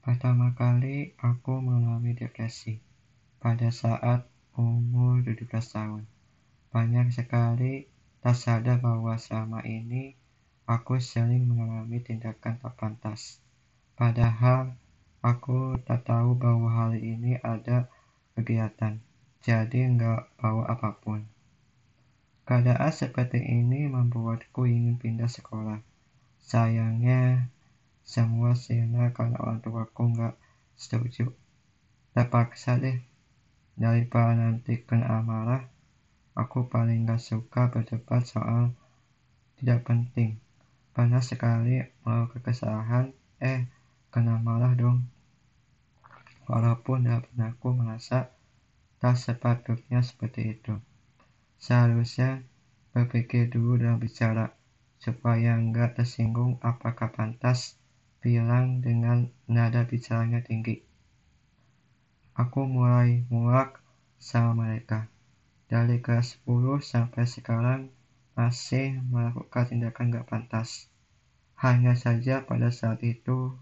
Pertama kali aku mengalami depresi pada saat umur 17 tahun. Banyak sekali tak sadar bahwa selama ini aku sering mengalami tindakan tak pantas. Padahal aku tak tahu bahwa hari ini ada kegiatan, jadi nggak bawa apa pun. Keadaan seperti ini membuatku ingin pindah sekolah. Sayangnya, semua sirna karena orang tuaku nggak setuju. Terpaksa deh, daripada nanti kena amarah, aku paling nggak suka berdebat soal tidak penting. Pernah sekali melakukan kesalahan, eh kena marah dong. Walaupun dalam benakku merasa tak sepatutnya seperti itu. Seharusnya berpikir dulu dalam bicara, supaya nggak tersinggung apakah pantas bilang dengan nada bicaranya tinggi. Aku mulai muak sama mereka. Dari kelas 10 sampai sekarang masih melakukan tindakan gak pantas. Hanya saja pada saat itu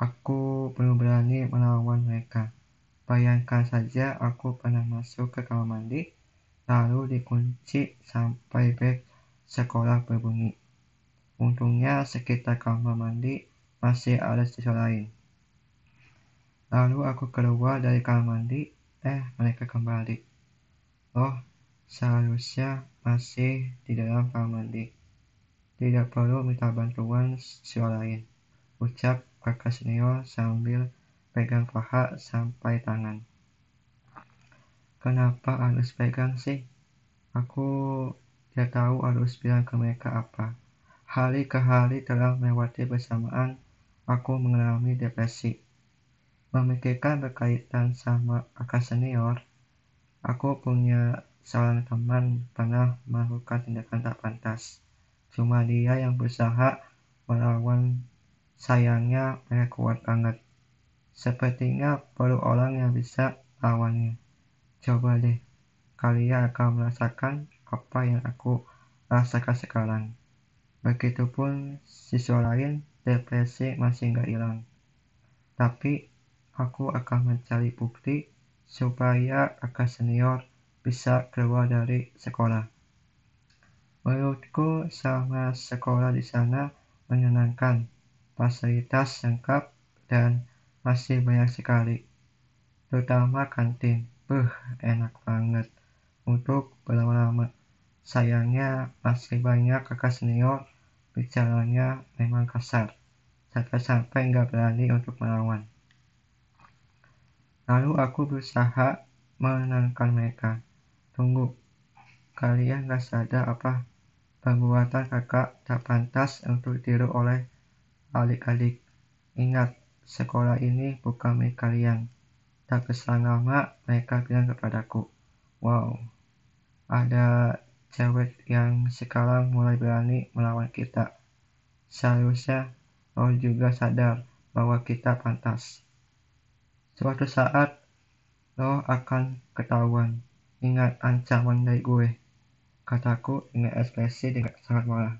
aku belum berani melawan mereka. Bayangkan saja aku pernah masuk ke kamar mandi, lalu dikunci sampai beg sekolah berbunyi. Untungnya sekitar kamar mandi masih ada siswa lain. Lalu aku keluar dari kamar mandi, eh mereka kembali. Oh, seharusnya masih di dalam kamar mandi. Tidak perlu minta bantuan siswa lain. Ucap kakak senior sambil pegang paha sampai tangan. Kenapa harus pegang sih? Aku tidak tahu harus bilang ke mereka apa. Hari ke hari telah melewati bersamaan, aku mengalami depresi. Memikirkan berkaitan sama kakak senior, aku punya seorang teman pernah melakukan tindakan tak pantas. Cuma dia yang berusaha melawan, sayangnya mereka kuat banget. Sepertinya perlu orang yang bisa lawannya. Coba deh, kalian akan merasakan apa yang aku rasakan sekarang. Begitupun siswa lain, depresi masih nggak hilang. Tapi aku akan mencari bukti supaya kakak senior bisa keluar dari sekolah. Menurutku selama sekolah di sana menyenangkan, fasilitas lengkap dan masih banyak sekali. Terutama kantin, beh enak banget untuk berlama-lama. Sayangnya masih banyak kakak senior bicaranya memang kasar, sampai-sampai nggak berani untuk melawan. Lalu aku berusaha menenangkan mereka. Tunggu, kalian nggak sadar apa perbuatan kakak tak pantas untuk tiru oleh adik-adik. Ingat, sekolah ini bukan milik kalian. Tak keselang lama mereka bilang kepadaku, wow, ada cewek yang sekarang mulai berani melawan kita. Seharusnya lo juga sadar bahwa kita pantas. Suatu saat lo akan ketahuan. Ingat ancaman dari gue. Kataku dengan ekspresi dengan sangat marah.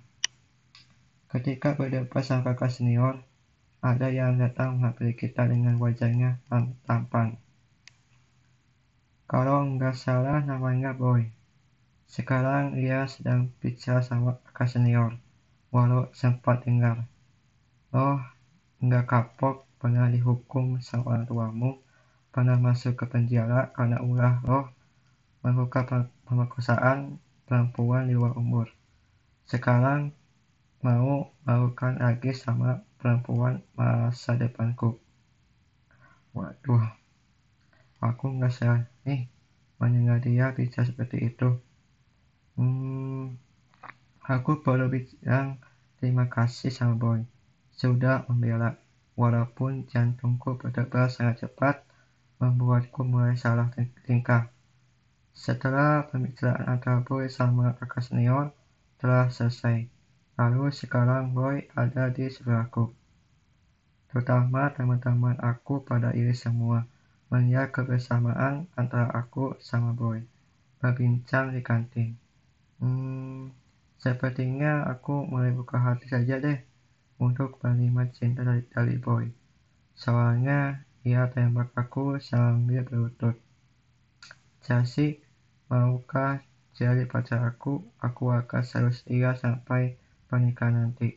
Ketika berdebat sang kakak senior, ada yang datang menghampiri kita dengan wajahnya tampan. Kalau nggak salah namanya Boy. Sekarang ia sedang bicara sama kakak senior, walau sempat dengar. Oh, nggak kapok pernah dihukum sama orang tuamu, pernah masuk ke penjara karena ulah roh melakukan pemerkosaan perempuan di luar umur. Sekarang mau melakukan lagi sama perempuan masa depanku. Waduh, aku nggak salah nih mendengar dia bicara seperti itu. Hmm, aku perlu bilang terima kasih sama Boy. Sudah membela, walaupun jantungku berdebar sangat cepat, membuatku mulai salah tingkah. Setelah pembicaraan antara Boy sama kakak senior telah selesai, lalu sekarang Boy ada di sebelahku. Terutama teman-teman aku pada iri semua melihat kebersamaan antara aku sama Boy berbincang di kantin. Hmm, sepertinya aku mulai buka hati saja deh untuk penerima cinta dari, dari boy. Soalnya ia tembak aku sambil berlutut. Jasi, maukah jadi pacar aku? Aku akan selalu setia sampai pernikahan nanti.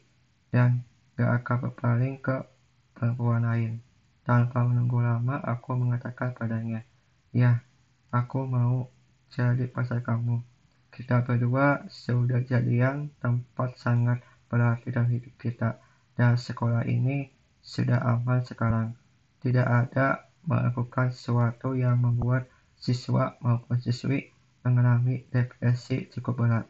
Dan gak akan berpaling ke perempuan lain. Tanpa menunggu lama, aku mengatakan padanya, Ya, aku mau jadi pacar kamu. Kita berdua sudah jadian tempat sangat berarti dalam hidup kita. Dan sekolah ini sudah aman sekarang. Tidak ada melakukan sesuatu yang membuat siswa maupun siswi mengalami depresi cukup berat.